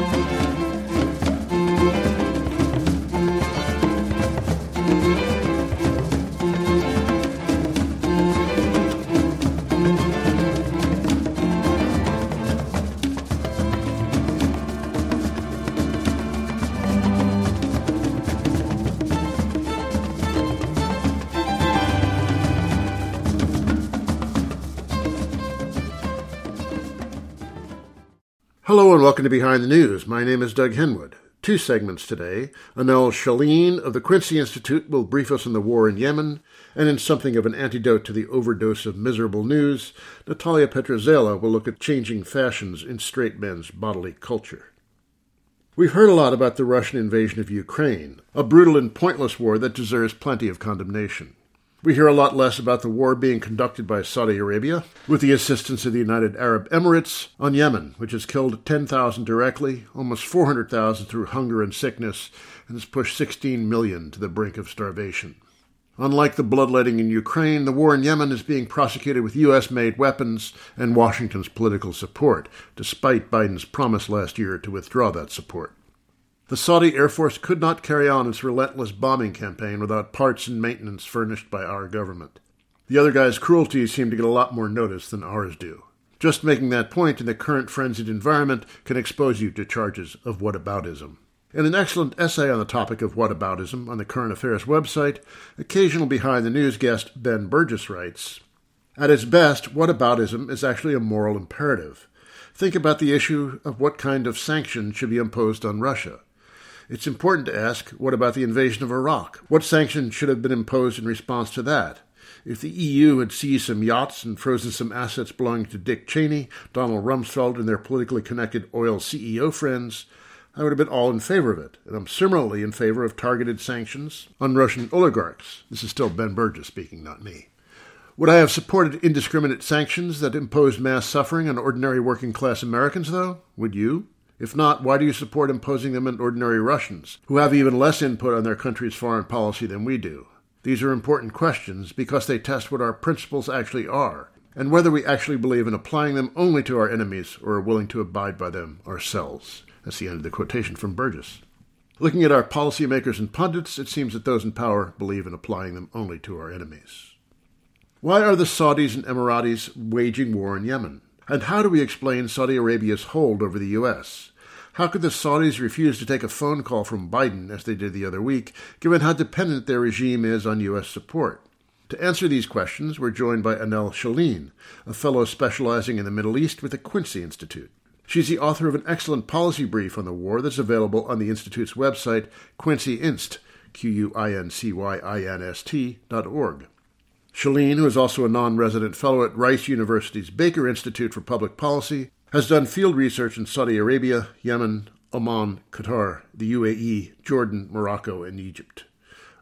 Hello and welcome to Behind the News. My name is Doug Henwood. Two segments today. Annelle Sheline of the Quincy Institute will brief us on the war in Yemen, and in something of an antidote to the overdose of miserable news, Natalia Petrzela will look at changing fashions in straight men's bodily culture. We've heard a lot about the Russian invasion of Ukraine, a brutal and pointless war that deserves plenty of condemnation. We hear a lot less about the war being conducted by Saudi Arabia, with the assistance of the United Arab Emirates, on Yemen, which has killed 10,000 directly, almost 400,000 through hunger and sickness, and has pushed 16 million to the brink of starvation. Unlike the bloodletting in Ukraine, the war in Yemen is being prosecuted with U.S. made weapons and Washington's political support, despite Biden's promise last year to withdraw that support. The Saudi Air Force could not carry on its relentless bombing campaign without parts and maintenance furnished by our government. The other guy's cruelties seem to get a lot more notice than ours do. Just making that point in the current frenzied environment can expose you to charges of whataboutism. In an excellent essay on the topic of whataboutism on the Current Affairs website, occasional behind the news guest Ben Burgis writes At its best, whataboutism is actually a moral imperative. Think about the issue of what kind of sanctions should be imposed on Russia. It's important to ask what about the invasion of Iraq? What sanctions should have been imposed in response to that? If the EU had seized some yachts and frozen some assets belonging to Dick Cheney, Donald Rumsfeld, and their politically connected oil CEO friends, I would have been all in favor of it, and I'm similarly in favor of targeted sanctions on Russian oligarchs. This is still Ben Burgis speaking, not me. Would I have supported indiscriminate sanctions that imposed mass suffering on ordinary working class Americans, though? Would you? If not, why do you support imposing them on ordinary Russians, who have even less input on their country's foreign policy than we do? These are important questions because they test what our principles actually are, and whether we actually believe in applying them only to our enemies or are willing to abide by them ourselves. That's the end of the quotation from Burgis. Looking at our policymakers and pundits, it seems that those in power believe in applying them only to our enemies. Why are the Saudis and Emiratis waging war in Yemen? And how do we explain Saudi Arabia's hold over the U.S.? How could the Saudis refuse to take a phone call from Biden, as they did the other week, given how dependent their regime is on U.S. support? To answer these questions, we're joined by Annelle Sheline, a fellow specializing in the Middle East with the Quincy Institute. She's the author of an excellent policy brief on the war that's available on the Institute's website, quincyinst, Q-U-I-N-C-Y-I-N-S-T dot org. Sheline, who is also a non-resident fellow at Rice University's Baker Institute for Public Policy, has done field research in Saudi Arabia, Yemen, Oman, Qatar, the UAE, Jordan, Morocco, and Egypt.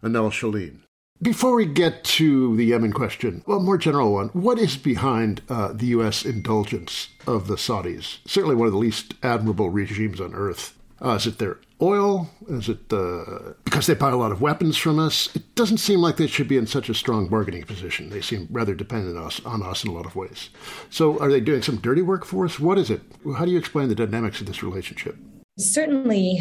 Annelle Sheline. Before we get to the Yemen question, well, more general one, what is behind uh, the U.S. indulgence of the Saudis? Certainly one of the least admirable regimes on earth. Uh, is it their oil? Is it uh, because they buy a lot of weapons from us? It doesn't seem like they should be in such a strong bargaining position. They seem rather dependent on us, on us in a lot of ways. So, are they doing some dirty work for us? What is it? How do you explain the dynamics of this relationship? Certainly,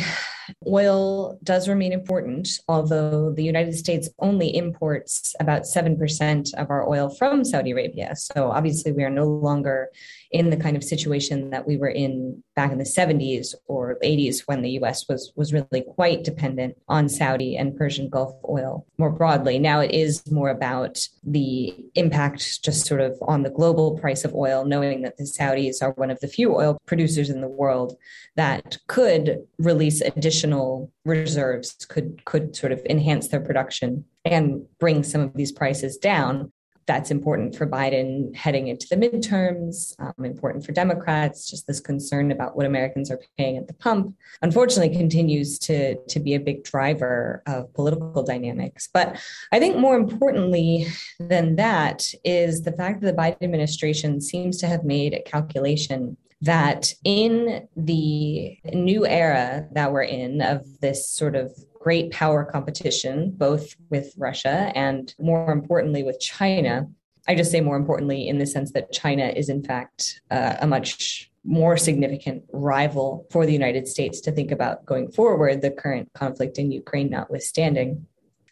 oil does remain important, although the United States only imports about 7% of our oil from Saudi Arabia. So obviously, we are no longer in the kind of situation that we were in back in the 70s or 80s when the US was was really quite dependent on Saudi and Persian Gulf oil more broadly. Now it is more about the impact just sort of on the global price of oil knowing that the Saudis are one of the few oil producers in the world that could release additional additional reserves could could sort of enhance their production and bring some of these prices down. That's important for Biden heading into the midterms, um, important for Democrats. Just this concern about what Americans are paying at the pump, unfortunately, continues to, to be a big driver of political dynamics. But I think more importantly than that is the fact that the Biden administration seems to have made a calculation that in the new era that we're in of this sort of great power competition, both with Russia and more importantly with China, I just say more importantly in the sense that China is in fact uh, a much more significant rival for the United States to think about going forward, the current conflict in Ukraine notwithstanding.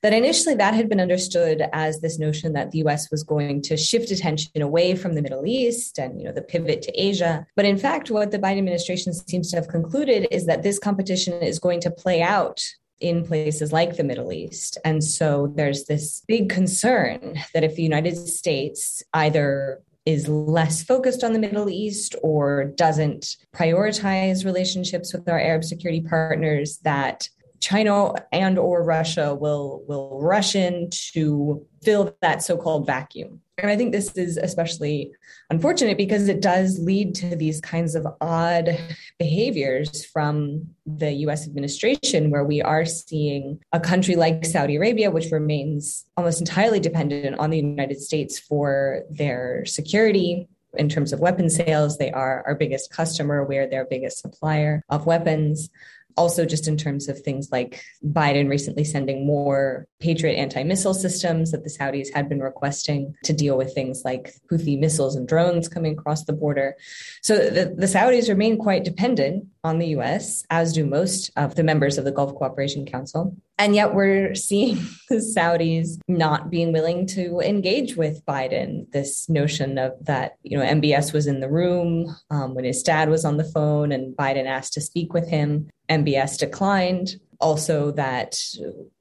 That initially that had been understood as this notion that the US was going to shift attention away from the Middle East and you know the pivot to Asia. But in fact, what the Biden administration seems to have concluded is that this competition is going to play out in places like the Middle East. And so there's this big concern that if the United States either is less focused on the Middle East or doesn't prioritize relationships with our Arab security partners, that China and or Russia will will rush in to fill that so-called vacuum. And I think this is especially unfortunate because it does lead to these kinds of odd behaviors from the US administration, where we are seeing a country like Saudi Arabia, which remains almost entirely dependent on the United States for their security. In terms of weapon sales, they are our biggest customer. We're their biggest supplier of weapons also just in terms of things like Biden recently sending more Patriot anti-missile systems that the Saudis had been requesting to deal with things like Houthi missiles and drones coming across the border. So the, the Saudis remain quite dependent on the US, as do most of the members of the Gulf Cooperation Council. And yet we're seeing the Saudis not being willing to engage with Biden. This notion of that, you know, MBS was in the room um, when his dad was on the phone and Biden asked to speak with him. MBS declined also that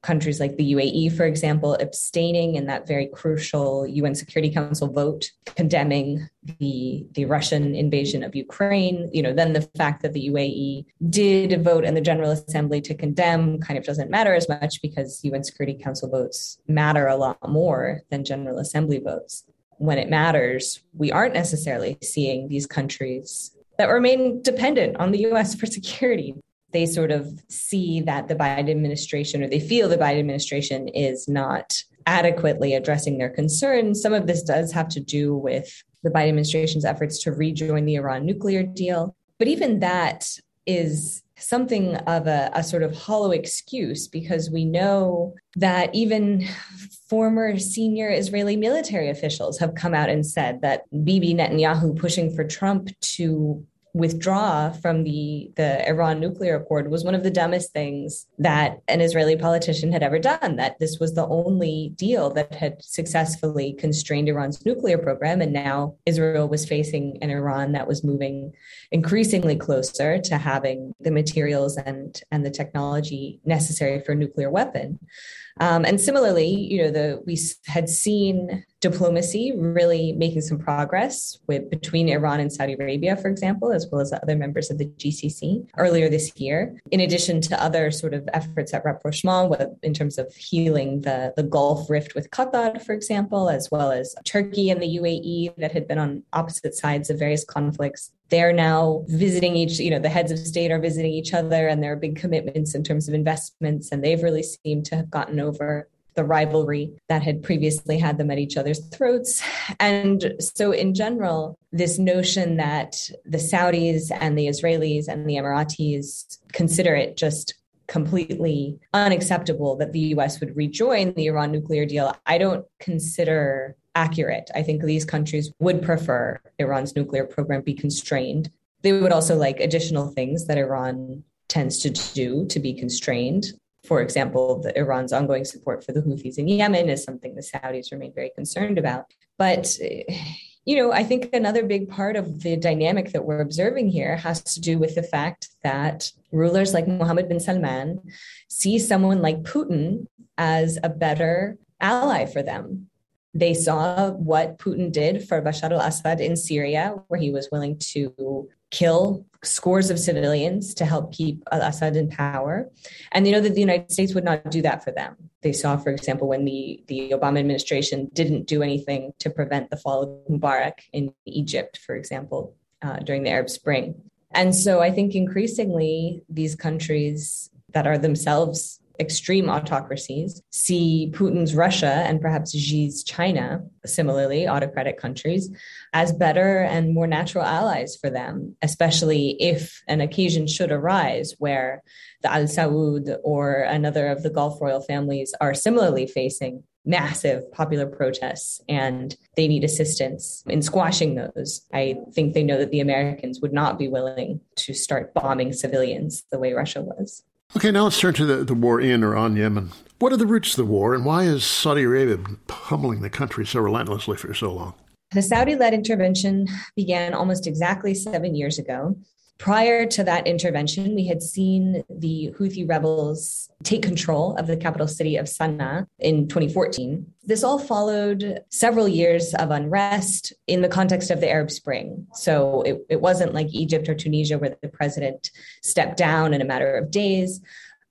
countries like the UAE, for example, abstaining in that very crucial UN Security Council vote condemning the the Russian invasion of Ukraine. You know, then the fact that the UAE did vote in the General Assembly to condemn kind of doesn't matter as much because UN Security Council votes matter a lot more than General Assembly votes. When it matters, we aren't necessarily seeing these countries that remain dependent on the US for security they sort of see that the Biden administration or they feel the Biden administration is not adequately addressing their concerns. Some of this does have to do with the Biden administration's efforts to rejoin the Iran nuclear deal. But even that is something of a, a, sort of hollow excuse because we know that even former senior Israeli military officials have come out and said that Bibi Netanyahu pushing for Trump to withdraw from the the Iran nuclear accord was one of the dumbest things that an Israeli politician had ever done that this was the only deal that had successfully constrained Iran's nuclear program. And now Israel was facing an Iran that was moving increasingly closer to having the materials and and the technology necessary for a nuclear weapon. Um, and similarly, you know, the we had seen diplomacy really making some progress with between Iran and Saudi Arabia, for example, as well as the other members of the GCC earlier this year. In addition to other sort of efforts at rapprochement, in terms of healing the the Gulf rift with Qatar, for example, as well as Turkey and the UAE that had been on opposite sides of various conflicts they're now visiting each you know the heads of state are visiting each other and there are big commitments in terms of investments and they've really seemed to have gotten over the rivalry that had previously had them at each other's throats and so in general this notion that the saudis and the israelis and the emiratis consider it just completely unacceptable that the US would rejoin the Iran nuclear deal I don't consider accurate. I think these countries would prefer Iran's nuclear program be constrained. They would also like additional things that Iran tends to do to be constrained. For example, the, Iran's ongoing support for the Houthis in Yemen is something the Saudis remain very concerned about. But eh, you know, I think another big part of the dynamic that we're observing here has to do with the fact that rulers like Mohammed bin Salman see someone like Putin as a better ally for them they saw what Putin did for Bashar al Assad in Syria, where he was willing to kill scores of civilians to help keep al Assad in power. And they know that the United States would not do that for them. They saw, for example, when the, the Obama administration didn't do anything to prevent the fall of Mubarak in Egypt, for example, uh, during the Arab Spring. And so I think increasingly these countries that are themselves extreme autocracies see Putin's Russia and perhaps Xi's China, similarly autocratic countries, as better and more natural allies for them, especially if an occasion should arise where the Al Saud or another of the Gulf royal families are similarly facing massive popular protests and they need assistance in squashing those. I think they know that the Americans would not be willing to start bombing civilians the way Russia was. Okay, now let's turn to the, the war in or on Yemen. What are the roots of the war, and why is Saudi Arabia been pummeling the country so relentlessly for so long? The Saudi led intervention began almost exactly seven years ago. Prior to that intervention, we had seen the Houthi rebels take control of the capital city of Sana'a in 2014. This all followed several years of unrest in the context of the Arab Spring. So it, it wasn't like Egypt or Tunisia where the president stepped down in a matter of days.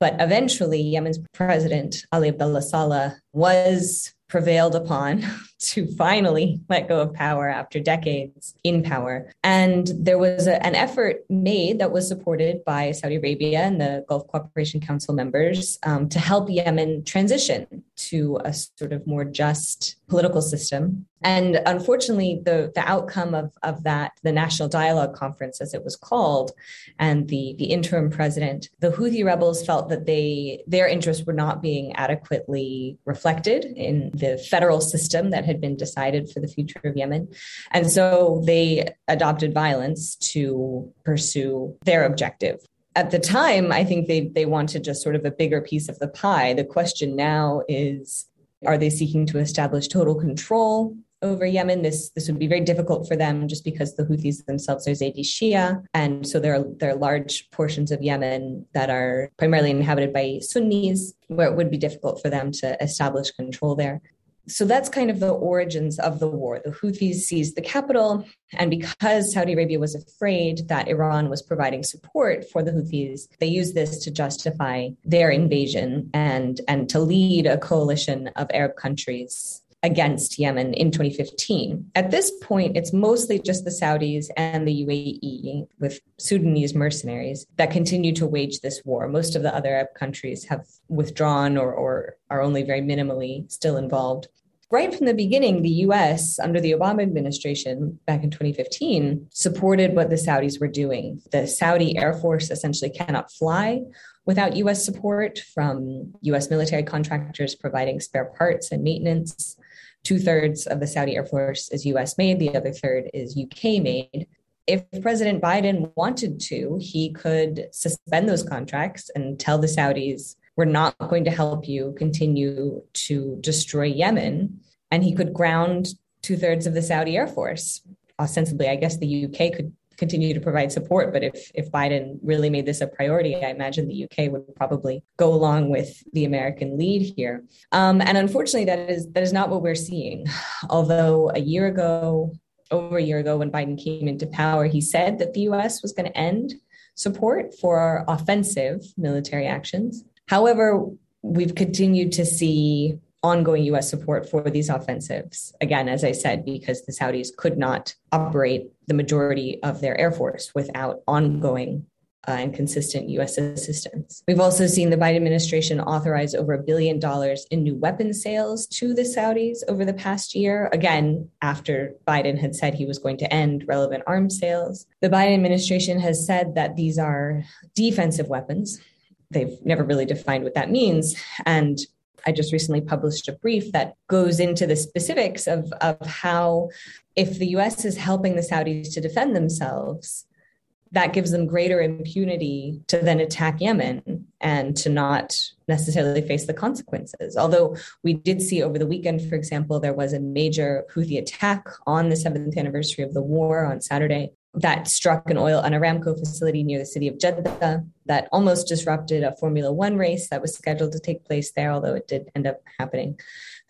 But eventually, Yemen's president, Ali Abdullah Saleh, was prevailed upon to finally let go of power after decades in power. And there was a, an effort made that was supported by Saudi Arabia and the Gulf Cooperation Council members um, to help Yemen transition to a sort of more just political system. And unfortunately, the, the outcome of, of that, the National Dialogue Conference, as it was called, and the, the interim president, the Houthi rebels felt that they their interests were not being adequately reflected in the federal system that had been decided for the future of Yemen. And so they adopted violence to pursue their objective at the time, I think they they wanted just sort of a bigger piece of the pie. The question now is, are they seeking to establish total control over Yemen? This this would be very difficult for them just because the Houthis themselves are Zaydi Shia, and so there are there are large portions of Yemen that are primarily inhabited by Sunnis, where it would be difficult for them to establish control there so that's kind of the origins of the war. The Houthis seized the capital, and because Saudi Arabia was afraid that Iran was providing support for the Houthis, they used this to justify their invasion and, and to lead a coalition of Arab countries against Yemen in 2015. At this point, it's mostly just the Saudis and the UAE with Sudanese mercenaries that continue to wage this war. Most of the other Arab countries have withdrawn or, or are only very minimally still involved. Right from the beginning, the US, under the Obama administration back in 2015, supported what the Saudis were doing. The Saudi Air Force essentially cannot fly without US support from US military contractors providing spare parts and maintenance. Two thirds of the Saudi Air Force is US made, the other third is UK made. If President Biden wanted to, he could suspend those contracts and tell the Saudis, we're not going to help you continue to destroy Yemen. And he could ground two thirds of the Saudi Air Force. Ostensibly, I guess the UK could continue to provide support. But if if Biden really made this a priority, I imagine the UK would probably go along with the American lead here. Um, and unfortunately, that is that is not what we're seeing. Although a year ago, over a year ago, when Biden came into power, he said that the U.S. was going to end support for our offensive military actions. However, we've continued to see ongoing US support for these offensives. Again, as I said, because the Saudis could not operate the majority of their air force without ongoing uh, and consistent US assistance. We've also seen the Biden administration authorize over a billion dollars in new weapon sales to the Saudis over the past year. Again, after Biden had said he was going to end relevant arms sales. The Biden administration has said that these are defensive weapons. They've never really defined what that means. And I just recently published a brief that goes into the specifics of, of how, if the US is helping the Saudis to defend themselves, that gives them greater impunity to then attack Yemen and to not necessarily face the consequences. Although we did see over the weekend, for example, there was a major Houthi attack on the seventh anniversary of the war on Saturday that struck an oil an Aramco facility near the city of Jeddah that almost disrupted a Formula One race that was scheduled to take place there, although it did end up happening.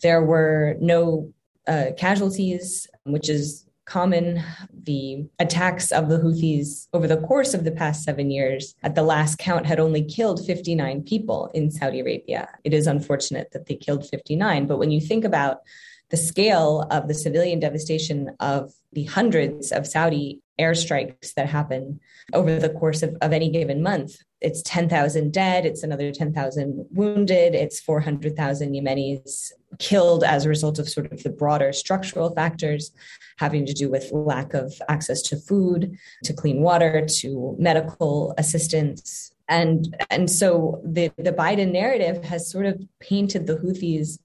There were no uh, casualties, which is common. The attacks of the Houthis over the course of the past seven years, at the last count, had only killed 59 people in Saudi Arabia. It is unfortunate that they killed 59, but when you think about the scale of the civilian devastation of the hundreds of Saudi airstrikes that happen over the course of, of any given month. It's 10,000 dead, it's another 10,000 wounded, it's 400,000 Yemenis killed as a result of sort of the broader structural factors having to do with lack of access to food, to clean water, to medical assistance. And, and so the, the Biden narrative has sort of painted the Houthis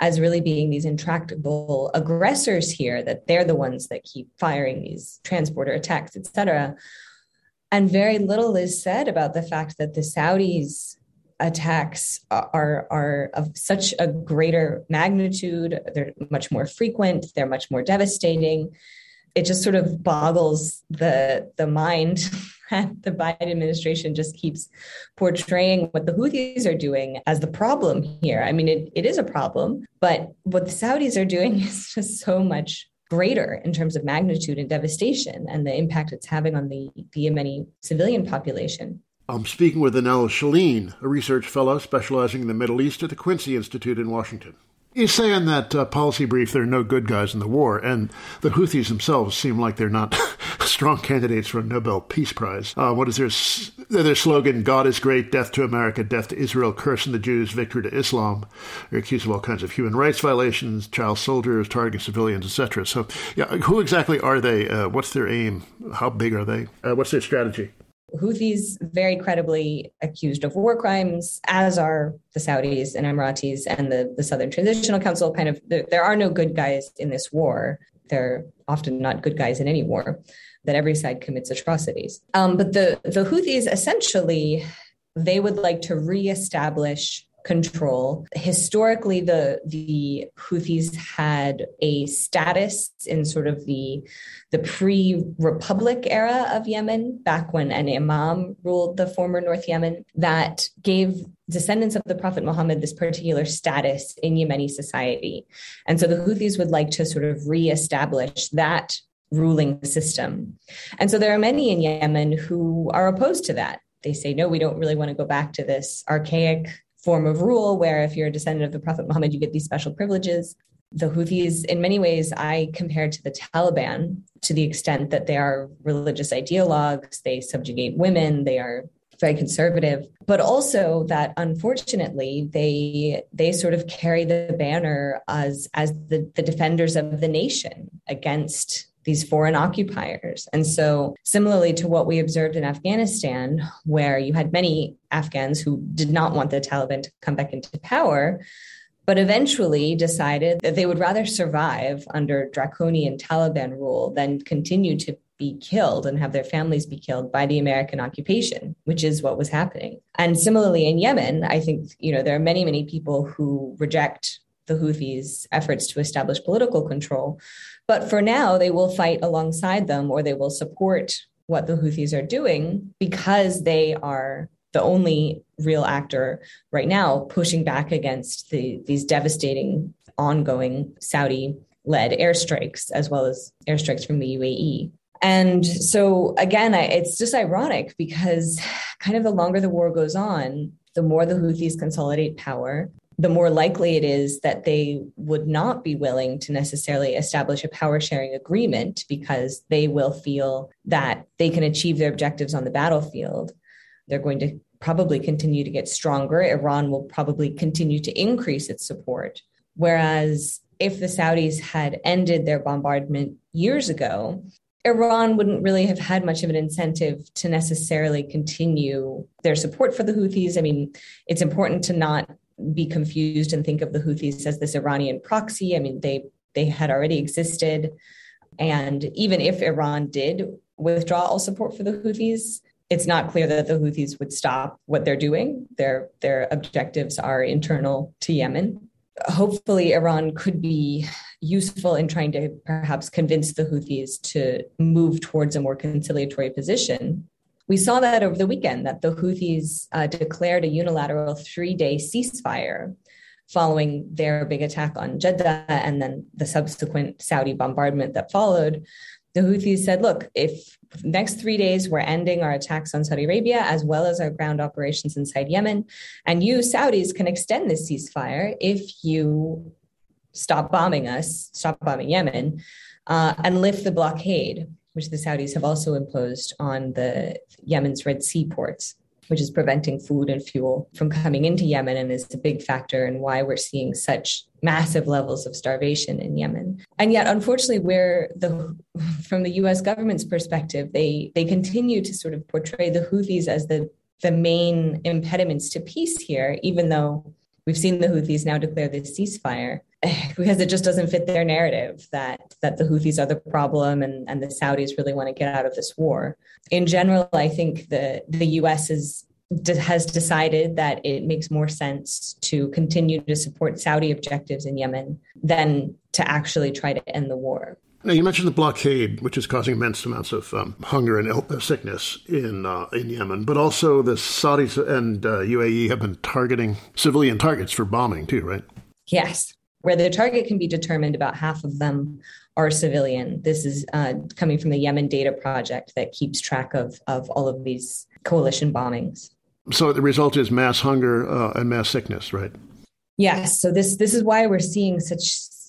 as really being these intractable aggressors here, that they're the ones that keep firing these transporter attacks, et cetera. And very little is said about the fact that the Saudis attacks are are of such a greater magnitude. They're much more frequent. They're much more devastating. It just sort of boggles the the mind that the Biden administration just keeps portraying what the Houthis are doing as the problem here. I mean, it, it is a problem, but what the Saudis are doing is just so much greater in terms of magnitude and devastation and the impact it's having on the, Yemeni civilian population. I'm speaking with Annelle Sheline, a research fellow specializing in the Middle East at the Quincy Institute in Washington. You say in that uh, policy brief there are no good guys in the war, and the Houthis themselves seem like they're not strong candidates for a Nobel Peace Prize. Uh, what is their their slogan? God is great, death to America, death to Israel, cursing the Jews, victory to Islam. They're accused of all kinds of human rights violations, child soldiers, targeting civilians, etc. So, yeah, who exactly are they? Uh, what's their aim? How big are they? Uh, what's their strategy? Houthis very credibly accused of war crimes, as are the Saudis and Emiratis and the, the Southern Transitional Council. Kind of, there, there are no good guys in this war. They're often not good guys in any war. That every side commits atrocities. Um, but the the Houthis essentially they would like to reestablish control. Historically, the the Houthis had a status in sort of the the pre-republic era of Yemen, back when an imam ruled the former North Yemen, that gave descendants of the Prophet Muhammad this particular status in Yemeni society. And so the Houthis would like to sort of reestablish that ruling system. And so there are many in Yemen who are opposed to that. They say, no, we don't really want to go back to this archaic form of rule where if you're a descendant of the Prophet Muhammad, you get these special privileges. The Houthis, in many ways, I compare to the Taliban to the extent that they are religious ideologues, they subjugate women, they are very conservative, but also that unfortunately they they sort of carry the banner as as the, the defenders of the nation against these foreign occupiers. And so, similarly to what we observed in Afghanistan, where you had many Afghans who did not want the Taliban to come back into power, but eventually decided that they would rather survive under draconian Taliban rule than continue to be killed and have their families be killed by the American occupation, which is what was happening. And similarly in Yemen, I think, you know, there are many, many people who reject the Houthis' efforts to establish political control. But for now, they will fight alongside them or they will support what the Houthis are doing because they are the only real actor right now pushing back against the, these devastating ongoing Saudi led airstrikes as well as airstrikes from the UAE. And so, again, I, it's just ironic because kind of the longer the war goes on, the more the Houthis consolidate power, the more likely it is that they would not be willing to necessarily establish a power sharing agreement because they will feel that they can achieve their objectives on the battlefield. They're going to probably continue to get stronger. Iran will probably continue to increase its support. Whereas if the Saudis had ended their bombardment years ago, Iran wouldn't really have had much of an incentive to necessarily continue their support for the Houthis. I mean, it's important to not be confused and think of the Houthis as this Iranian proxy. I mean, they they had already existed, and even if Iran did withdraw all support for the Houthis, it's not clear that the Houthis would stop what they're doing. Their their objectives are internal to Yemen. Hopefully, Iran could be useful in trying to perhaps convince the Houthis to move towards a more conciliatory position we saw that over the weekend that the Houthis uh, declared a unilateral three day ceasefire following their big attack on Jeddah and then the subsequent Saudi bombardment that followed. The Houthis said, look, if next three days we're ending our attacks on Saudi Arabia as well as our ground operations inside Yemen, and you Saudis can extend this ceasefire if you stop bombing us, stop bombing Yemen, uh, and lift the blockade which the Saudis have also imposed on the Yemen's Red Sea ports, which is preventing food and fuel from coming into Yemen and is a big factor in why we're seeing such massive levels of starvation in Yemen. And yet, unfortunately, where the from the US government's perspective, they they continue to sort of portray the Houthis as the the main impediments to peace here, even though we've seen the Houthis now declare this ceasefire because it just doesn't fit their narrative that that the Houthis are the problem and, and the Saudis really want to get out of this war. In general, I think the the US is has decided that it makes more sense to continue to support Saudi objectives in Yemen than to actually try to end the war. Now, you mentioned the blockade, which is causing immense amounts of um, hunger and uh, sickness in uh, in Yemen, but also the Saudis and uh, UAE have been targeting civilian targets for bombing too, right? Yes, where the target can be determined, about half of them are civilian. This is uh, coming from the Yemen Data Project that keeps track of of all of these coalition bombings. So the result is mass hunger uh, and mass sickness, right? Yes. So this this is why we're seeing such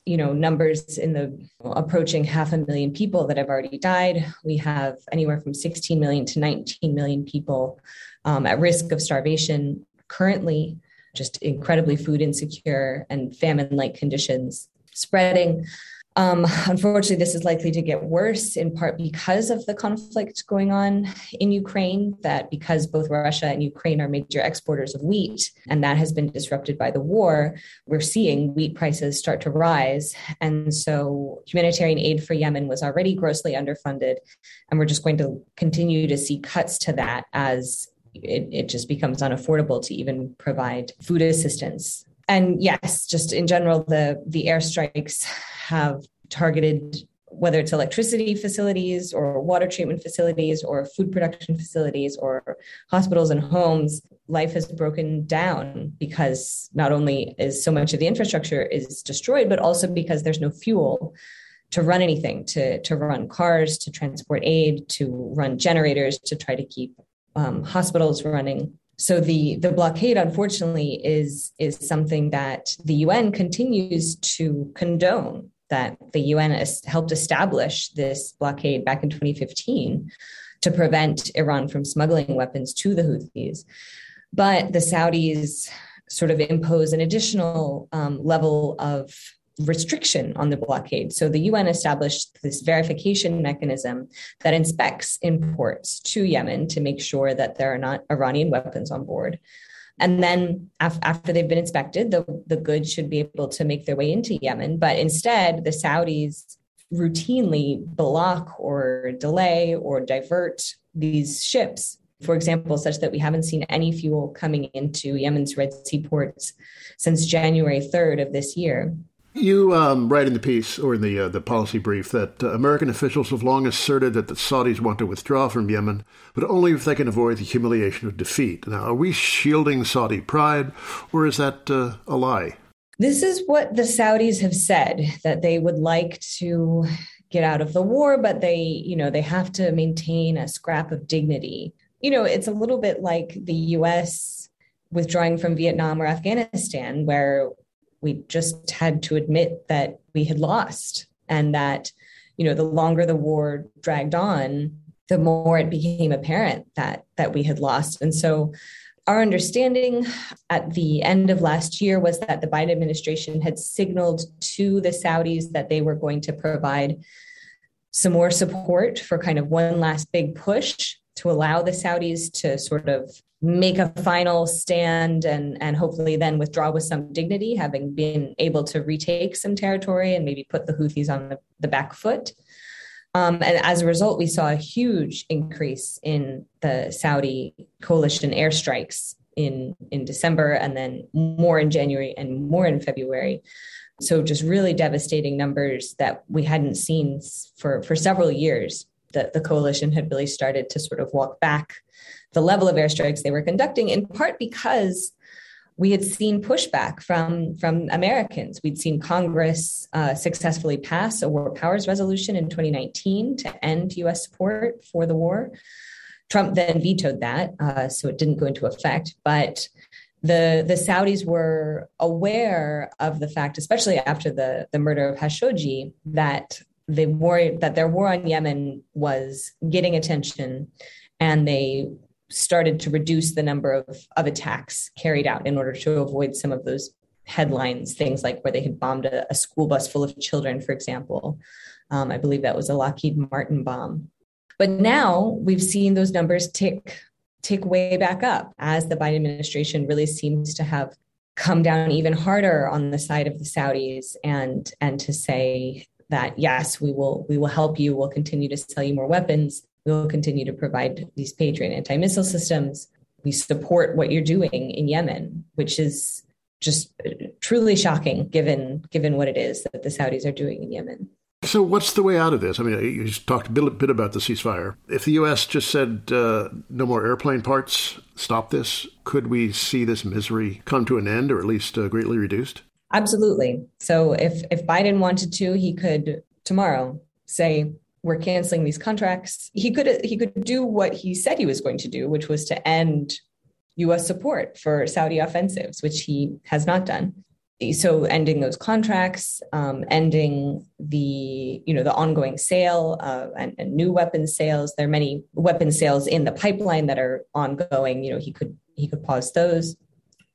you know numbers in the approaching half a million people that have already died we have anywhere from 16 million to 19 million people um, at risk of starvation currently just incredibly food insecure and famine like conditions spreading um, unfortunately, this is likely to get worse in part because of the conflict going on in Ukraine. That because both Russia and Ukraine are major exporters of wheat, and that has been disrupted by the war, we're seeing wheat prices start to rise. And so, humanitarian aid for Yemen was already grossly underfunded. And we're just going to continue to see cuts to that as it, it just becomes unaffordable to even provide food assistance. And yes, just in general, the the airstrikes have targeted whether it's electricity facilities or water treatment facilities or food production facilities or hospitals and homes life has broken down because not only is so much of the infrastructure is destroyed but also because there's no fuel to run anything to to run cars to transport aid to run generators to try to keep um, hospitals running. So the the blockade unfortunately is is something that the UN continues to condone that the UN has helped establish this blockade back in 2015 to prevent Iran from smuggling weapons to the Houthis. But the Saudis sort of impose an additional um, level of restriction on the blockade. So the UN established this verification mechanism that inspects imports to Yemen to make sure that there are not Iranian weapons on board. And then af- after they've been inspected, the, the goods should be able to make their way into Yemen. But instead, the Saudis routinely block or delay or divert these ships for example, such that we haven't seen any fuel coming into Yemen's Red Sea ports since January 3rd of this year. You um, write in the piece or in the uh, the policy brief that uh, American officials have long asserted that the Saudis want to withdraw from Yemen, but only if they can avoid the humiliation of defeat. Now, are we shielding Saudi pride, or is that uh, a lie? This is what the Saudis have said that they would like to get out of the war, but they, you know, they have to maintain a scrap of dignity. You know, it's a little bit like the U.S. withdrawing from Vietnam or Afghanistan, where we just had to admit that we had lost and that you know the longer the war dragged on the more it became apparent that that we had lost. And so our understanding at the end of last year was that the Biden administration had signaled to the Saudis that they were going to provide some more support for kind of one last big push to allow the Saudis to sort of make a final stand and and hopefully then withdraw with some dignity having been able to retake some territory and maybe put the houthis on the, the back foot. Um, and as a result we saw a huge increase in the saudi coalition airstrikes in in december and then more in january and more in february. So just really devastating numbers that we hadn't seen for for several years that the coalition had really started to sort of walk back the level of airstrikes they were conducting, in part because we had seen pushback from from Americans. We'd seen Congress uh, successfully pass a war powers resolution in 2019 to end U.S. support for the war. Trump then vetoed that, uh, so it didn't go into effect. But the the Saudis were aware of the fact, especially after the the murder of Khashoggi, that the war that their war on Yemen was getting attention, and they started to reduce the number of, of attacks carried out in order to avoid some of those headlines, things like where they had bombed a, a school bus full of children, for example. Um, I believe that was a Lockheed Martin bomb. But now we've seen those numbers tick tick way back up as the Biden administration really seems to have come down even harder on the side of the Saudis and and to say that yes, we will we will help you. We'll continue to sell you more weapons. We will continue to provide these Patriot anti-missile systems. We support what you're doing in Yemen, which is just truly shocking given given what it is that the Saudis are doing in Yemen. So, what's the way out of this? I mean, you just talked a bit, bit about the ceasefire. If the U.S. just said uh, no more airplane parts, stop this, could we see this misery come to an end or at least uh, greatly reduced? Absolutely. So, if if Biden wanted to, he could tomorrow say we're canceling these contracts. He could he could do what he said he was going to do, which was to end U.S. support for Saudi offensives, which he has not done so ending those contracts um, ending the you know the ongoing sale uh, and, and, new weapons sales there are many weapon sales in the pipeline that are ongoing you know he could he could pause those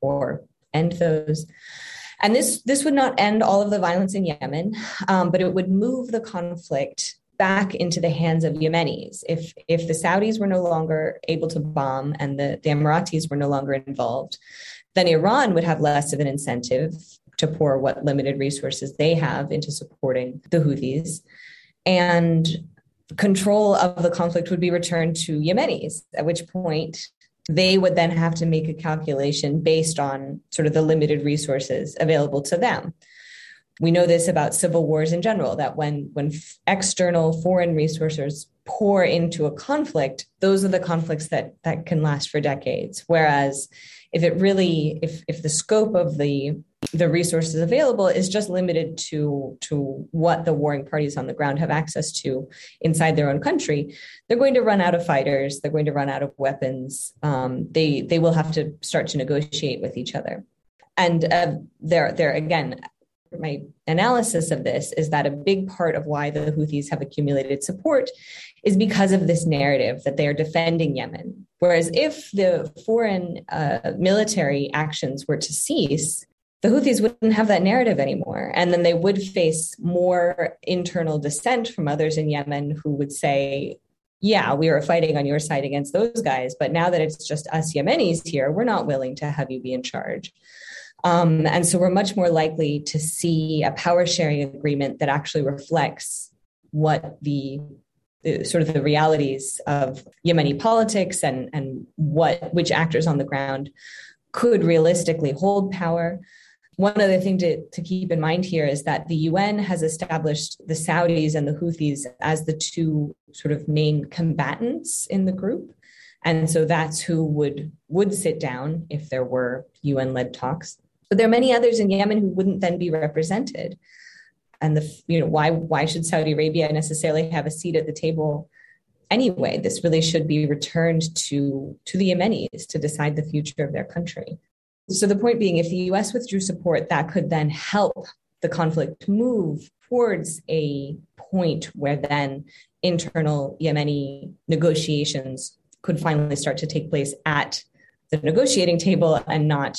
or end those and this this would not end all of the violence in yemen um, but it would move the conflict back into the hands of yemenis if if the saudis were no longer able to bomb and the, the emiratis were no longer involved then Iran would have less of an incentive to pour what limited resources they have into supporting the Houthis. And control of the conflict would be returned to Yemenis, at which point they would then have to make a calculation based on sort of the limited resources available to them. We know this about civil wars in general that when when external foreign resources pour into a conflict, those are the conflicts that that can last for decades. Whereas if it really if if the scope of the the resources available is just limited to to what the warring parties on the ground have access to inside their own country they're going to run out of fighters they're going to run out of weapons um, they they will have to start to negotiate with each other and uh, there there again my analysis of this is that a big part of why the Houthis have accumulated support is because of this narrative that they are defending Yemen. Whereas if the foreign uh, military actions were to cease, the Houthis wouldn't have that narrative anymore. And then they would face more internal dissent from others in Yemen who would say, yeah, we were fighting on your side against those guys, but now that it's just us Yemenis here, we're not willing to have you be in charge. Um, and so we're much more likely to see a power sharing agreement that actually reflects what the, sort of the realities of Yemeni politics and, and what which actors on the ground could realistically hold power. One other thing to, to keep in mind here is that the UN has established the Saudis and the Houthis as the two sort of main combatants in the group. And so that's who would would sit down if there were UN led talks but there are many others in Yemen who wouldn't then be represented. And the you know why why should Saudi Arabia necessarily have a seat at the table anyway? This really should be returned to to the Yemenis to decide the future of their country. So the point being, if the U.S. withdrew support, that could then help the conflict move towards a point where then internal Yemeni negotiations could finally start to take place at the negotiating table and not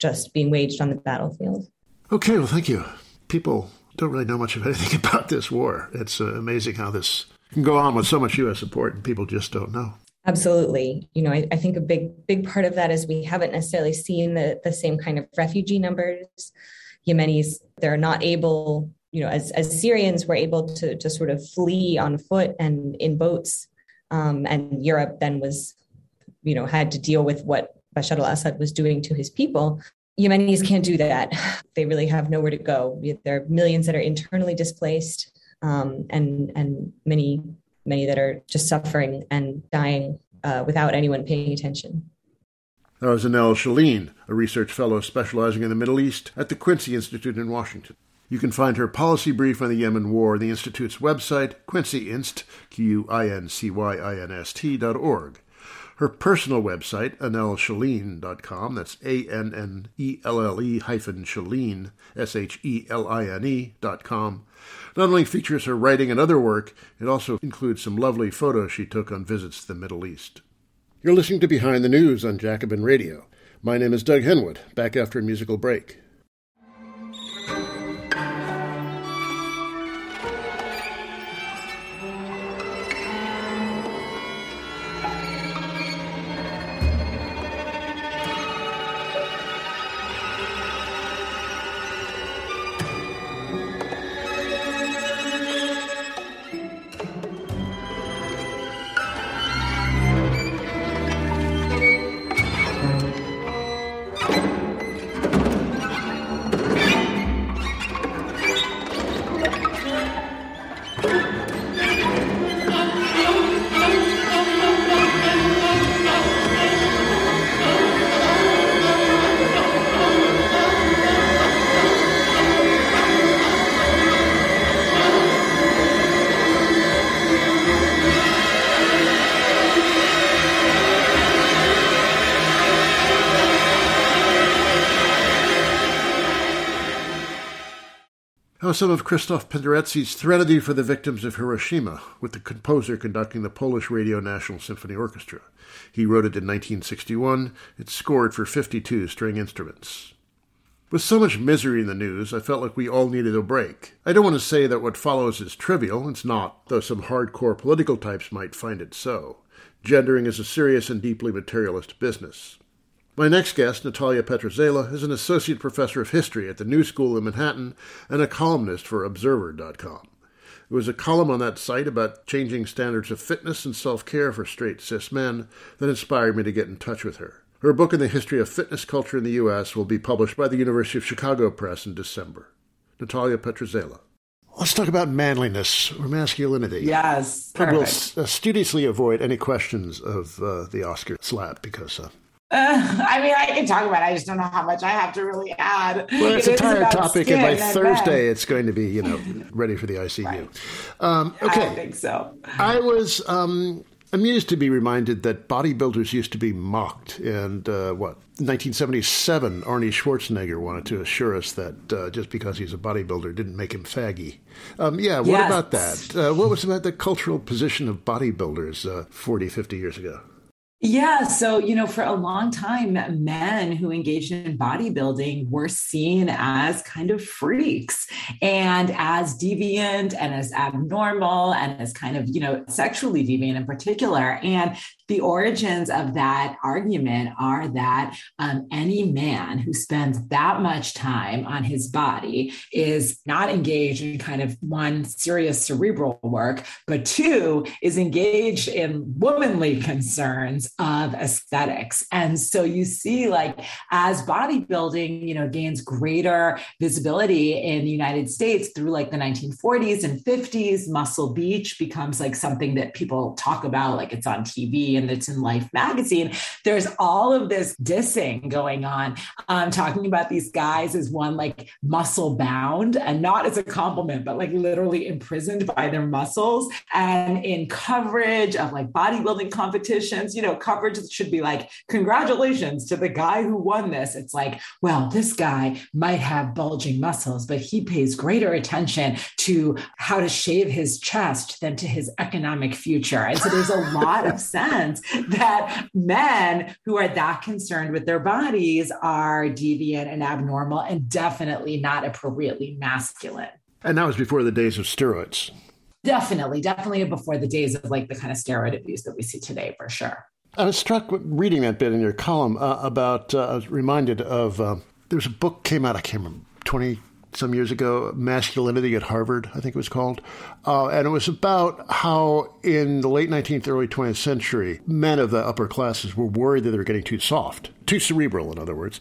just being waged on the battlefield. Okay, well, thank you. People don't really know much of anything about this war. It's uh, amazing how this can go on with so much U.S. support, and people just don't know. Absolutely. You know, I, I, think a big, big part of that is we haven't necessarily seen the, the same kind of refugee numbers. Yemenis, they're not able, you know, as, as Syrians were able to, to sort of flee on foot and in boats. Um, and Europe then was, you know, had to deal with what Bashar al Assad was doing to his people. Yemenis can't do that. They really have nowhere to go. There are millions that are internally displaced, um, and and many many that are just suffering and dying uh, without anyone paying attention. That was Annelle Sheline, a research fellow specializing in the Middle East at the Quincy Institute in Washington. You can find her policy brief on the Yemen War the Institute's website, quincyinst, Q-U-I-N-C-Y-I-N-S-T dot org. Her personal website, annellesheline.com, that's A-N-N-E-L-L-E hyphen Sheline, S-H-E-L-I-N-E dot com, not only features her writing and other work, it also includes some lovely photos she took on visits to the Middle East. You're listening to Behind the News on Jacobin Radio. My name is Doug Henwood, back after a musical break. Some of Krzysztof Penderecki's Threnody for the Victims of Hiroshima, with the composer conducting the Polish Radio National Symphony Orchestra. He wrote it in 1961. It's scored for 52 string instruments. With so much misery in the news, I felt like we all needed a break. I don't want to say that what follows is trivial, it's not, though some hardcore political types might find it so. Gendering is a serious and deeply materialist business. My next guest, Natalia Petrzela, is an associate professor of history at the New School in Manhattan and a columnist for Observer.com. It was a column on that site about changing standards of fitness and self care for straight cis men that inspired me to get in touch with her. Her book on the history of fitness culture in the U.S. will be published by the University of Chicago Press in December. Natalia Petrzela. Let's talk about manliness or masculinity. Yes, perfect. We'll uh, studiously avoid any questions of uh, the Oscar slap because uh, uh, I mean, I can talk about it. I just don't know how much I have to really add. Well, it's it a entire topic, and by Thursday, it's going to be, you know, ready for the ICU. Right. Um, okay. I think so. I was um, amused to be reminded that bodybuilders used to be mocked. And uh, what, 1977, Arnie Schwarzenegger wanted to assure us that uh, just because he's a bodybuilder didn't make him faggy. Um, yeah, what yes. about that? Uh, what was about the cultural position of bodybuilders uh, 40, 50 years ago? Yeah. So, you know, for a long time, men who engaged in bodybuilding were seen as kind of freaks and as deviant and as abnormal and as kind of, you know, sexually deviant in particular. And the origins of that argument are that um, any man who spends that much time on his body is not engaged in kind of one serious cerebral work, but two is engaged in womanly concerns of aesthetics. And so you see, like, as bodybuilding, you know, gains greater visibility in the United States through like the 1940s and 50s, Muscle Beach becomes like something that people talk about, like it's on TV and it's in Life magazine, there's all of this dissing going on, um, talking about these guys as one like muscle bound and not as a compliment, but like literally imprisoned by their muscles. And in coverage of like bodybuilding competitions, you know, coverage should be like, congratulations to the guy who won this. It's like, well, this guy might have bulging muscles, but he pays greater attention to how to shave his chest than to his economic future. And so there's a lot of sense that men who are that concerned with their bodies are deviant and abnormal and definitely not appropriately masculine. And that was before the days of steroids. Definitely, definitely before the days of like the kind of steroid abuse that we see today, for sure. I was struck reading that bit in your column uh, about. Uh, I was reminded of uh, there's a book came out. I can't remember twenty some years ago, Masculinity at Harvard, I think it was called. Uh, and it was about how in the late 19th, early 20th century, men of the upper classes were worried that they were getting too soft, too cerebral, in other words.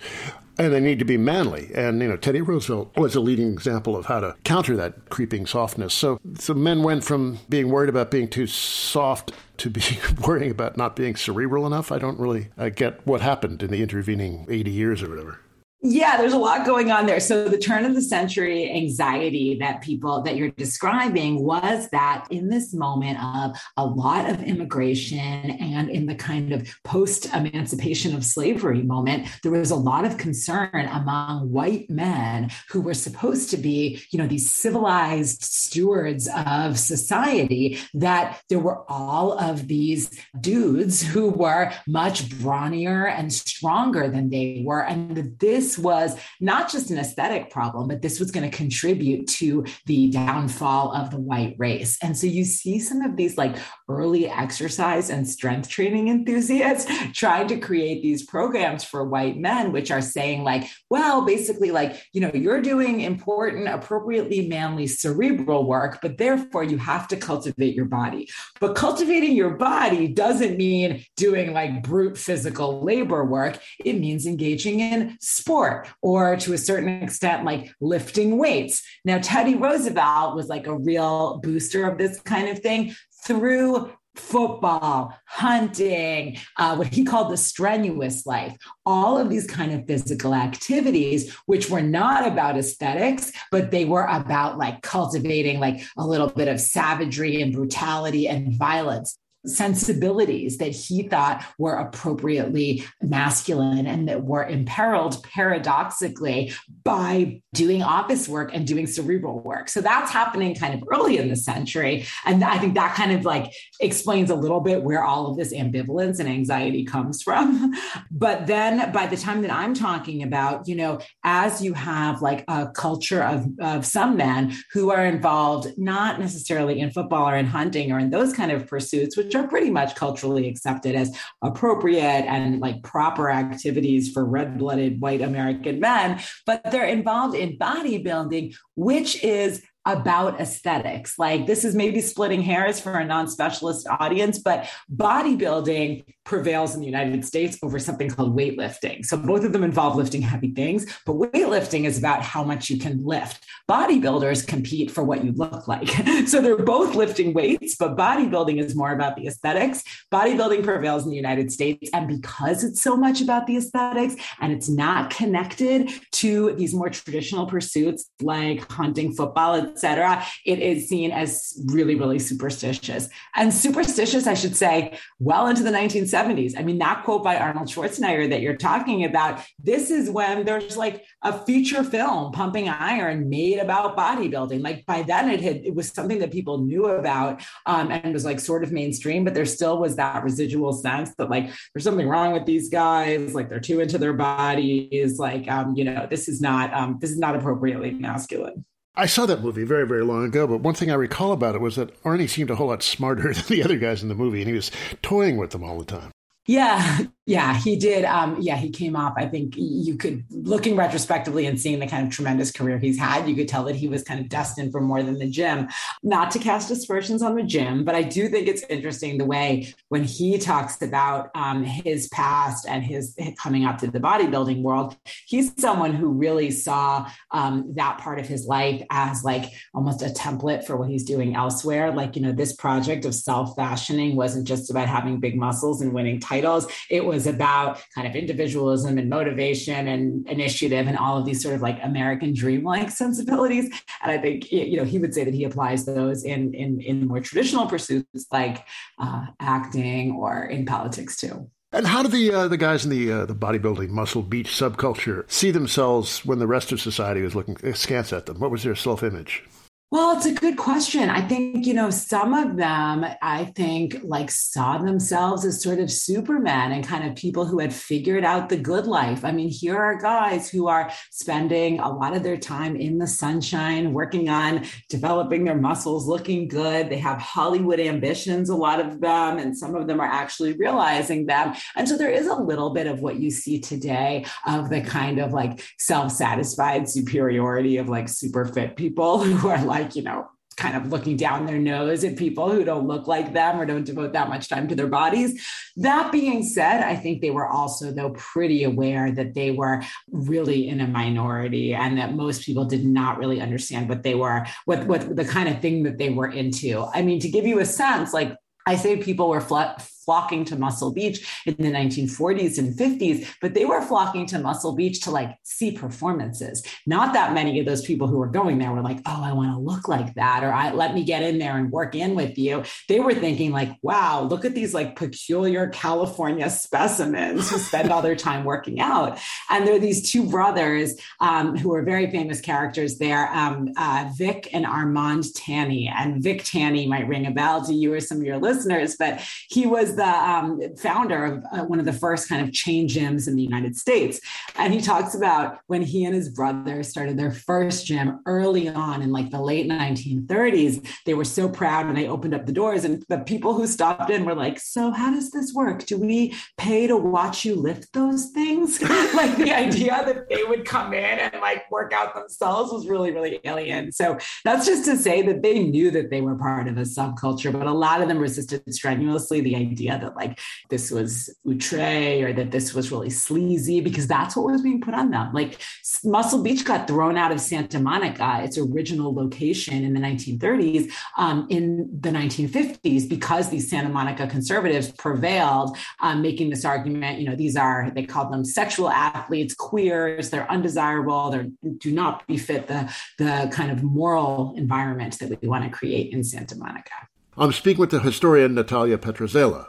And they need to be manly. And, you know, Teddy Roosevelt was a leading example of how to counter that creeping softness. So, so men went from being worried about being too soft to be worrying about not being cerebral enough. I don't really get what happened in the intervening 80 years or whatever. Yeah, there's a lot going on there. So the turn of the century anxiety that people that you're describing was that in this moment of a lot of immigration and in the kind of post emancipation of slavery moment, there was a lot of concern among white men who were supposed to be, you know, these civilized stewards of society that there were all of these dudes who were much brawnier and stronger than they were and this this was not just an aesthetic problem, but this was going to contribute to the downfall of the white race. And so you see some of these like early exercise and strength training enthusiasts trying to create these programs for white men, which are saying, like, well, basically, like, you know, you're doing important, appropriately manly cerebral work, but therefore you have to cultivate your body. But cultivating your body doesn't mean doing like brute physical labor work, it means engaging in sport sport or to a certain extent like lifting weights. Now, Teddy Roosevelt was like a real booster of this kind of thing through football, hunting, uh, what he called the strenuous life, all of these kind of physical activities, which were not about aesthetics, but they were about like cultivating like a little bit of savagery and brutality and violence. Sensibilities that he thought were appropriately masculine and that were imperiled paradoxically by doing office work and doing cerebral work. So that's happening kind of early in the century. And I think that kind of like explains a little bit where all of this ambivalence and anxiety comes from. But then by the time that I'm talking about, you know, as you have like a culture of, of some men who are involved not necessarily in football or in hunting or in those kind of pursuits, which are pretty much culturally accepted as appropriate and like proper activities for red blooded white American men, but they're involved in bodybuilding, which is about aesthetics. Like this is maybe splitting hairs for a non-specialist audience, but bodybuilding prevails in the United States over something called weightlifting. So both of them involve lifting heavy things, but weightlifting is about how much you can lift. Bodybuilders compete for what you look like. so they're both lifting weights, but bodybuilding is more about the aesthetics. Bodybuilding prevails in the United States and because it's so much about the aesthetics and it's not connected to these more traditional pursuits like hunting, football, etc., it is seen as really, really superstitious. And superstitious, I should say, well into the 1970s. I mean, that quote by Arnold Schwarzenegger that you're talking about, this is when there's like a feature film, Pumping Iron, made about bodybuilding. Like by then, it had it was something that people knew about um, and was like sort of mainstream, but there still was that residual sense that like there's something wrong with these guys, like they're too into their bodies, like um, you know, this is not um, this is not appropriately masculine. I saw that movie very, very long ago, but one thing I recall about it was that Arnie seemed a whole lot smarter than the other guys in the movie, and he was toying with them all the time. Yeah, yeah, he did. Um, yeah, he came off. I think you could, looking retrospectively and seeing the kind of tremendous career he's had, you could tell that he was kind of destined for more than the gym. Not to cast aspersions on the gym, but I do think it's interesting the way when he talks about um, his past and his coming up to the bodybuilding world, he's someone who really saw um, that part of his life as like almost a template for what he's doing elsewhere. Like, you know, this project of self fashioning wasn't just about having big muscles and winning titles, it was was about kind of individualism and motivation and initiative and all of these sort of like American dream like sensibilities. And I think, you know, he would say that he applies those in, in, in more traditional pursuits like uh, acting or in politics too. And how do the uh, the guys in the uh, the bodybuilding muscle beach subculture see themselves when the rest of society was looking askance at them? What was their self image? Well, it's a good question. I think, you know, some of them, I think, like saw themselves as sort of Superman and kind of people who had figured out the good life. I mean, here are guys who are spending a lot of their time in the sunshine, working on developing their muscles, looking good. They have Hollywood ambitions, a lot of them, and some of them are actually realizing them. And so there is a little bit of what you see today of the kind of like self satisfied superiority of like super fit people who are like, like, you know, kind of looking down their nose at people who don't look like them or don't devote that much time to their bodies. That being said, I think they were also, though, pretty aware that they were really in a minority and that most people did not really understand what they were, what, what the kind of thing that they were into. I mean, to give you a sense, like I say people were flat flocking to Muscle Beach in the 1940s and 50s, but they were flocking to Muscle Beach to like see performances. Not that many of those people who were going there were like, oh, I want to look like that, or I let me get in there and work in with you. They were thinking like, wow, look at these like peculiar California specimens who spend all their time working out. And there are these two brothers um, who are very famous characters there, um, uh, Vic and Armand Tanny. And Vic Tanny might ring a bell to you or some of your listeners, but he was the um, founder of uh, one of the first kind of chain gyms in the United States. And he talks about when he and his brother started their first gym early on in like the late 1930s, they were so proud and they opened up the doors. And the people who stopped in were like, So, how does this work? Do we pay to watch you lift those things? like the idea that they would come in and like work out themselves was really, really alien. So, that's just to say that they knew that they were part of a subculture, but a lot of them resisted strenuously the idea idea that like this was outre or that this was really sleazy because that's what was being put on them. Like Muscle Beach got thrown out of Santa Monica, its original location in the 1930s, um, in the 1950s because these Santa Monica conservatives prevailed, um, making this argument. You know, these are they called them sexual athletes, queers. They're undesirable. They do not befit the the kind of moral environment that we want to create in Santa Monica. I'm speaking with the historian Natalia Petrzela.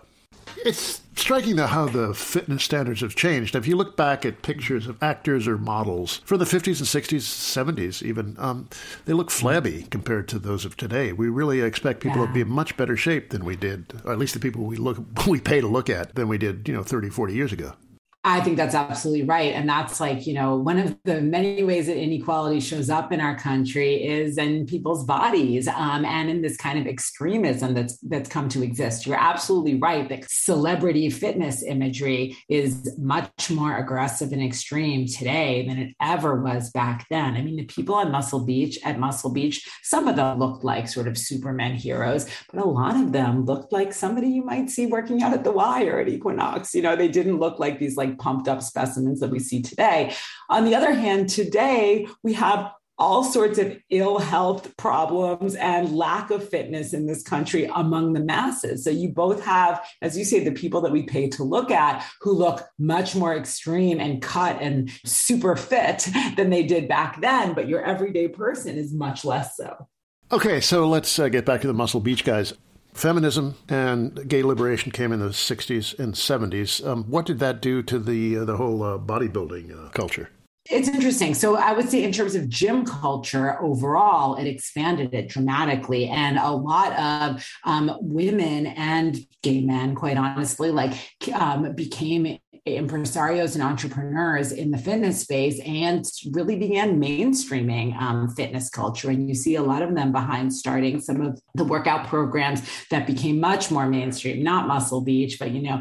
It's striking though how the fitness standards have changed. If you look back at pictures of actors or models from the 50s and 60s, 70s, even, um, they look flabby compared to those of today. We really expect people yeah. to be in much better shape than we did, or at least the people we look we pay to look at than we did, you know, 30, 40 years ago. I think that's absolutely right. And that's like, you know, one of the many ways that inequality shows up in our country is in people's bodies um, and in this kind of extremism that's that's come to exist. You're absolutely right that celebrity fitness imagery is much more aggressive and extreme today than it ever was back then. I mean, the people on Muscle Beach at Muscle Beach, some of them looked like sort of Superman heroes, but a lot of them looked like somebody you might see working out at the Y or at Equinox. You know, they didn't look like these like like pumped up specimens that we see today. On the other hand, today we have all sorts of ill health problems and lack of fitness in this country among the masses. So you both have, as you say, the people that we pay to look at who look much more extreme and cut and super fit than they did back then, but your everyday person is much less so. Okay, so let's uh, get back to the Muscle Beach guys. Feminism and gay liberation came in the 60s and 70s. Um, what did that do to the uh, the whole uh, bodybuilding uh, culture? It's interesting. So I would say, in terms of gym culture overall, it expanded it dramatically, and a lot of um, women and gay men, quite honestly, like um, became impresarios and entrepreneurs in the fitness space and really began mainstreaming um, fitness culture. And you see a lot of them behind starting some of the workout programs that became much more mainstream, not Muscle Beach, but, you know,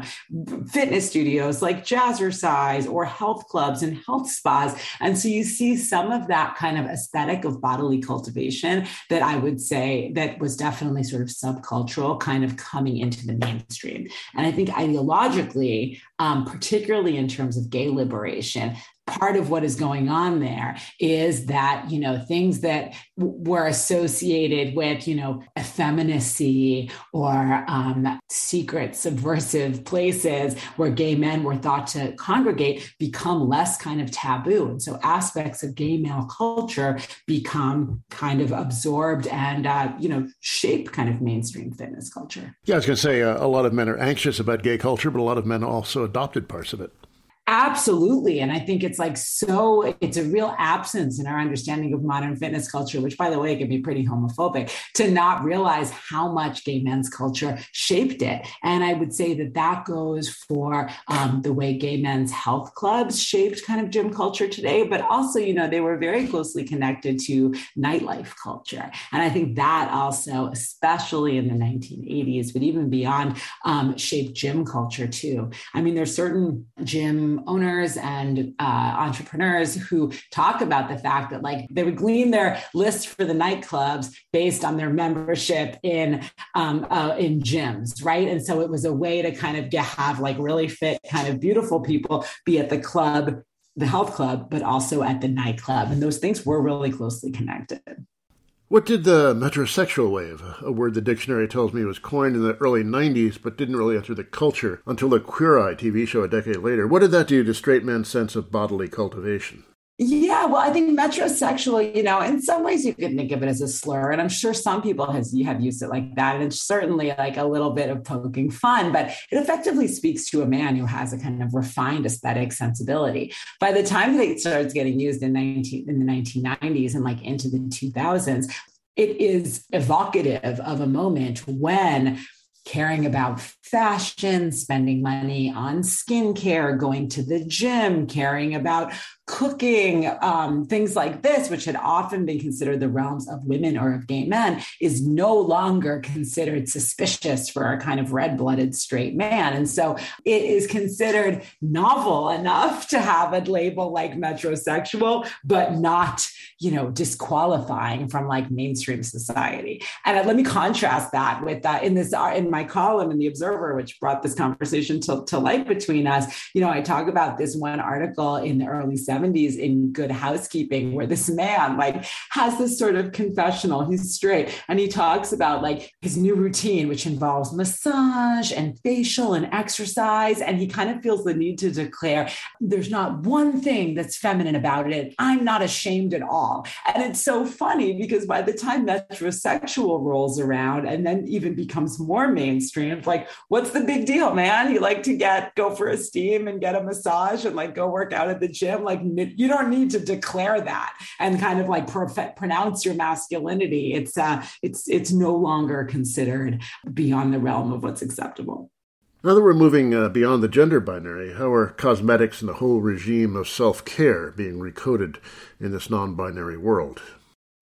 fitness studios like Jazzercise or health clubs and health spas. And so you see some of that kind of aesthetic of bodily cultivation that I would say that was definitely sort of subcultural kind of coming into the mainstream. And I think ideologically, um, particularly in terms of gay liberation, part of what is going on there is that you know things that w- were associated with you know effeminacy or um, secret subversive places where gay men were thought to congregate become less kind of taboo. And so aspects of gay male culture become kind of absorbed and uh, you know shape kind of mainstream fitness culture. Yeah i was going to say uh, a lot of men are anxious about gay culture but a lot of men also adopted parts of it Absolutely. And I think it's like so, it's a real absence in our understanding of modern fitness culture, which, by the way, can be pretty homophobic, to not realize how much gay men's culture shaped it. And I would say that that goes for um, the way gay men's health clubs shaped kind of gym culture today, but also, you know, they were very closely connected to nightlife culture. And I think that also, especially in the 1980s, but even beyond, um, shaped gym culture too. I mean, there's certain gym owners and uh, entrepreneurs who talk about the fact that like they would glean their list for the nightclubs based on their membership in um, uh, in gyms, right? And so it was a way to kind of get, have like really fit, kind of beautiful people be at the club the health club, but also at the nightclub. And those things were really closely connected. What did the metrosexual wave, a word the dictionary tells me was coined in the early 90s but didn't really enter the culture until the Queer Eye TV show a decade later, what did that do to straight men's sense of bodily cultivation? Yeah, well, I think metrosexual, you know, in some ways you could think of it as a slur, and I'm sure some people has have used it like that, and it's certainly like a little bit of poking fun, but it effectively speaks to a man who has a kind of refined aesthetic sensibility. By the time that it starts getting used in 19 in the 1990s and like into the 2000s, it is evocative of a moment when caring about fashion, spending money on skincare, going to the gym, caring about cooking, um, things like this, which had often been considered the realms of women or of gay men, is no longer considered suspicious for a kind of red blooded straight man. And so it is considered novel enough to have a label like metrosexual, but not, you know, disqualifying from like mainstream society. And uh, let me contrast that with that uh, in this, uh, in my column in The Observer, which brought this conversation to, to light between us. You know, I talk about this one article in the early 70s 70s in Good Housekeeping, where this man like has this sort of confessional. He's straight and he talks about like his new routine, which involves massage and facial and exercise. And he kind of feels the need to declare there's not one thing that's feminine about it. I'm not ashamed at all. And it's so funny because by the time metrosexual rolls around and then even becomes more mainstream, like, what's the big deal, man? You like to get go for a steam and get a massage and like go work out at the gym. Like, you don't need to declare that and kind of like pronounce your masculinity. It's uh, it's it's no longer considered beyond the realm of what's acceptable. Now that we're moving uh, beyond the gender binary, how are cosmetics and the whole regime of self care being recoded in this non binary world?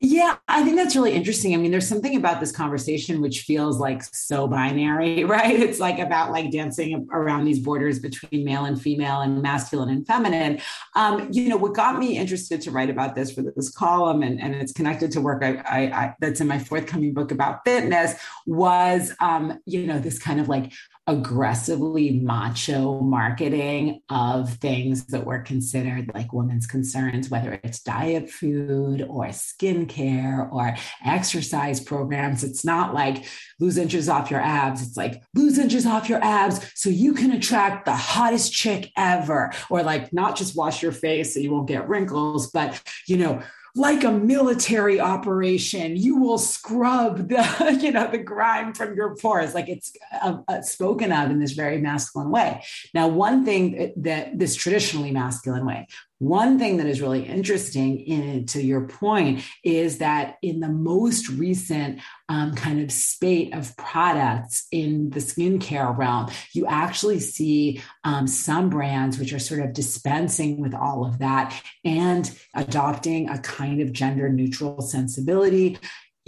Yeah, I think that's really interesting. I mean, there's something about this conversation which feels like so binary, right? It's like about like dancing around these borders between male and female and masculine and feminine. Um, you know, what got me interested to write about this for this column, and, and it's connected to work I, I, I, that's in my forthcoming book about fitness, was, um, you know, this kind of like aggressively macho marketing of things that were considered like women's concerns, whether it's diet food or skincare or exercise programs. It's not like lose inches off your abs. It's like lose inches off your abs so you can attract the hottest chick ever. Or like not just wash your face so you won't get wrinkles, but you know, like a military operation you will scrub the you know the grime from your pores. Like it's uh, uh, spoken of in this very masculine way. Now one thing that this traditionally masculine way one thing that is really interesting in, to your point is that in the most recent um, kind of spate of products in the skincare realm, you actually see um, some brands which are sort of dispensing with all of that and adopting a kind of gender neutral sensibility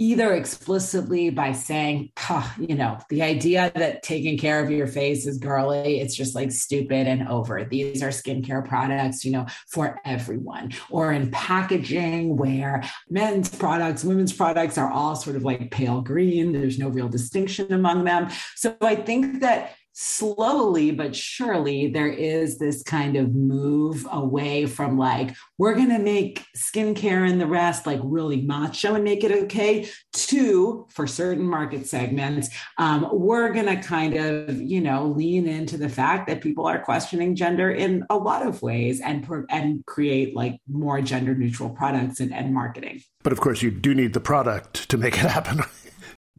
either explicitly by saying, you know, the idea that taking care of your face is girly, it's just like stupid and over. These are skincare products, you know, for everyone. Or in packaging where men's products, women's products are all sort of like pale green. There's no real distinction among them. So I think that slowly but surely there is this kind of move away from like we're going to make skincare and the rest like really macho and make it okay to for certain market segments um, we're going to kind of you know lean into the fact that people are questioning gender in a lot of ways and and create like more gender neutral products and, and marketing. But of course you do need the product to make it happen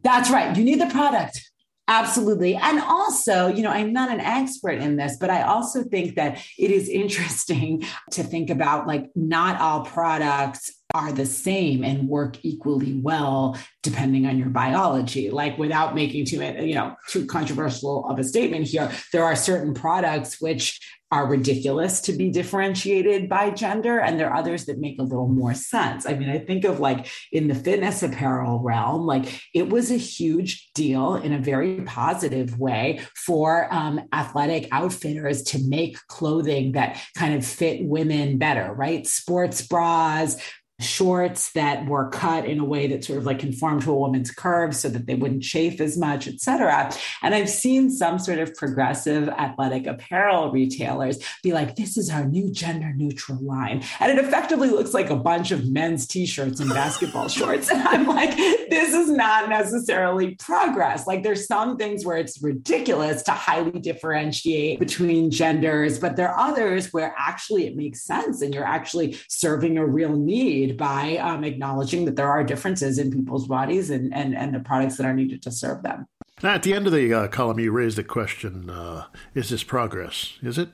that's right. You need the product Absolutely. And also, you know, I'm not an expert in this, but I also think that it is interesting to think about like not all products are the same and work equally well depending on your biology. Like without making too you know too controversial of a statement here there are certain products which are ridiculous to be differentiated by gender and there are others that make a little more sense. I mean i think of like in the fitness apparel realm like it was a huge deal in a very positive way for um, athletic outfitters to make clothing that kind of fit women better right? Sports bras shorts that were cut in a way that sort of like conformed to a woman's curves so that they wouldn't chafe as much, et cetera. And I've seen some sort of progressive athletic apparel retailers be like, this is our new gender neutral line. And it effectively looks like a bunch of men's t-shirts and basketball shorts. And I'm like, this is not necessarily progress. Like there's some things where it's ridiculous to highly differentiate between genders, but there are others where actually it makes sense and you're actually serving a real need by um, acknowledging that there are differences in people's bodies and, and, and the products that are needed to serve them. Now, at the end of the uh, column, you raised the question uh, Is this progress? Is it?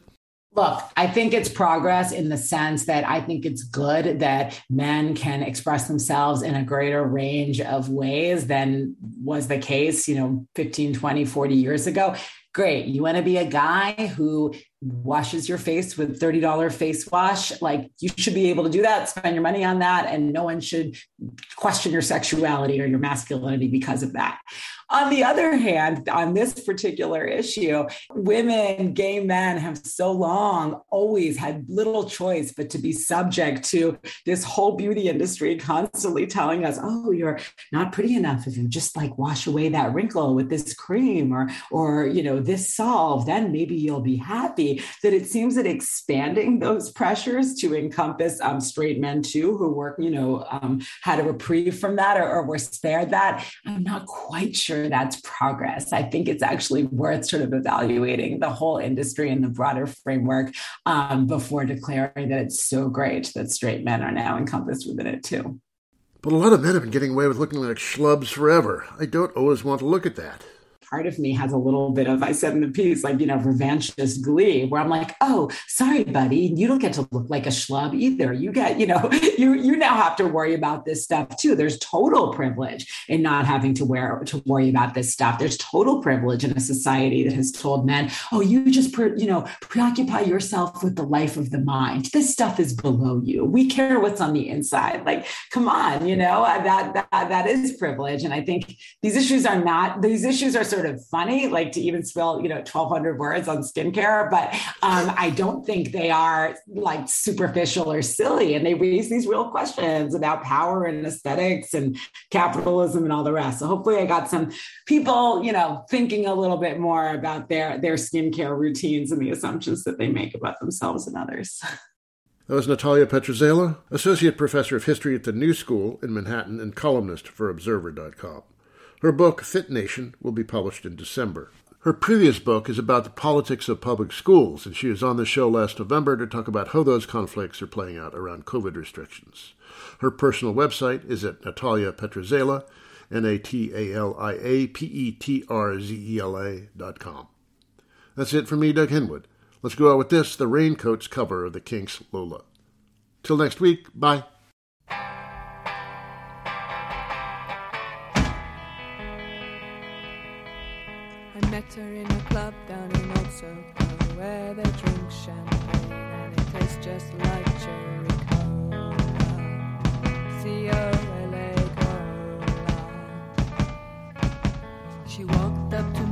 Look, I think it's progress in the sense that I think it's good that men can express themselves in a greater range of ways than was the case, you know, 15, 20, 40 years ago. Great. You want to be a guy who washes your face with $30 face wash like you should be able to do that spend your money on that and no one should question your sexuality or your masculinity because of that on the other hand on this particular issue women gay men have so long always had little choice but to be subject to this whole beauty industry constantly telling us oh you're not pretty enough if you just like wash away that wrinkle with this cream or or you know this solve then maybe you'll be happy that it seems that expanding those pressures to encompass um, straight men too, who work, you know, um, had a reprieve from that or, or were spared that. I'm not quite sure that's progress. I think it's actually worth sort of evaluating the whole industry and the broader framework um, before declaring that it's so great that straight men are now encompassed within it too. But a lot of men have been getting away with looking like schlubs forever. I don't always want to look at that part of me has a little bit of, I said in the piece, like, you know, revanchist glee, where I'm like, oh, sorry, buddy, you don't get to look like a schlub either. You get, you know, you you now have to worry about this stuff too. There's total privilege in not having to wear to worry about this stuff. There's total privilege in a society that has told men, oh, you just, pre- you know, preoccupy yourself with the life of the mind. This stuff is below you. We care what's on the inside. Like, come on, you know, that that that is privilege. And I think these issues are not, these issues are sort sort of funny, like to even spell, you know, 1200 words on skincare, but um, I don't think they are like superficial or silly. And they raise these real questions about power and aesthetics and capitalism and all the rest. So hopefully I got some people, you know, thinking a little bit more about their, their skincare routines and the assumptions that they make about themselves and others. That was Natalia Petrzela, Associate Professor of History at the New School in Manhattan and columnist for Observer.com. Her book, Fit Nation, will be published in December. Her previous book is about the politics of public schools, and she was on the show last November to talk about how those conflicts are playing out around COVID restrictions. Her personal website is at Natalia Petrzela, N-A-T-A-L-I-A-P-E-T-R-Z-E-L-A dot com. That's it for me, Doug Henwood. Let's go out with this, the Raincoats cover of the Kinks' Lola. Till next week, bye. Just like cherry cola. C-O-L-A cola. She walked up to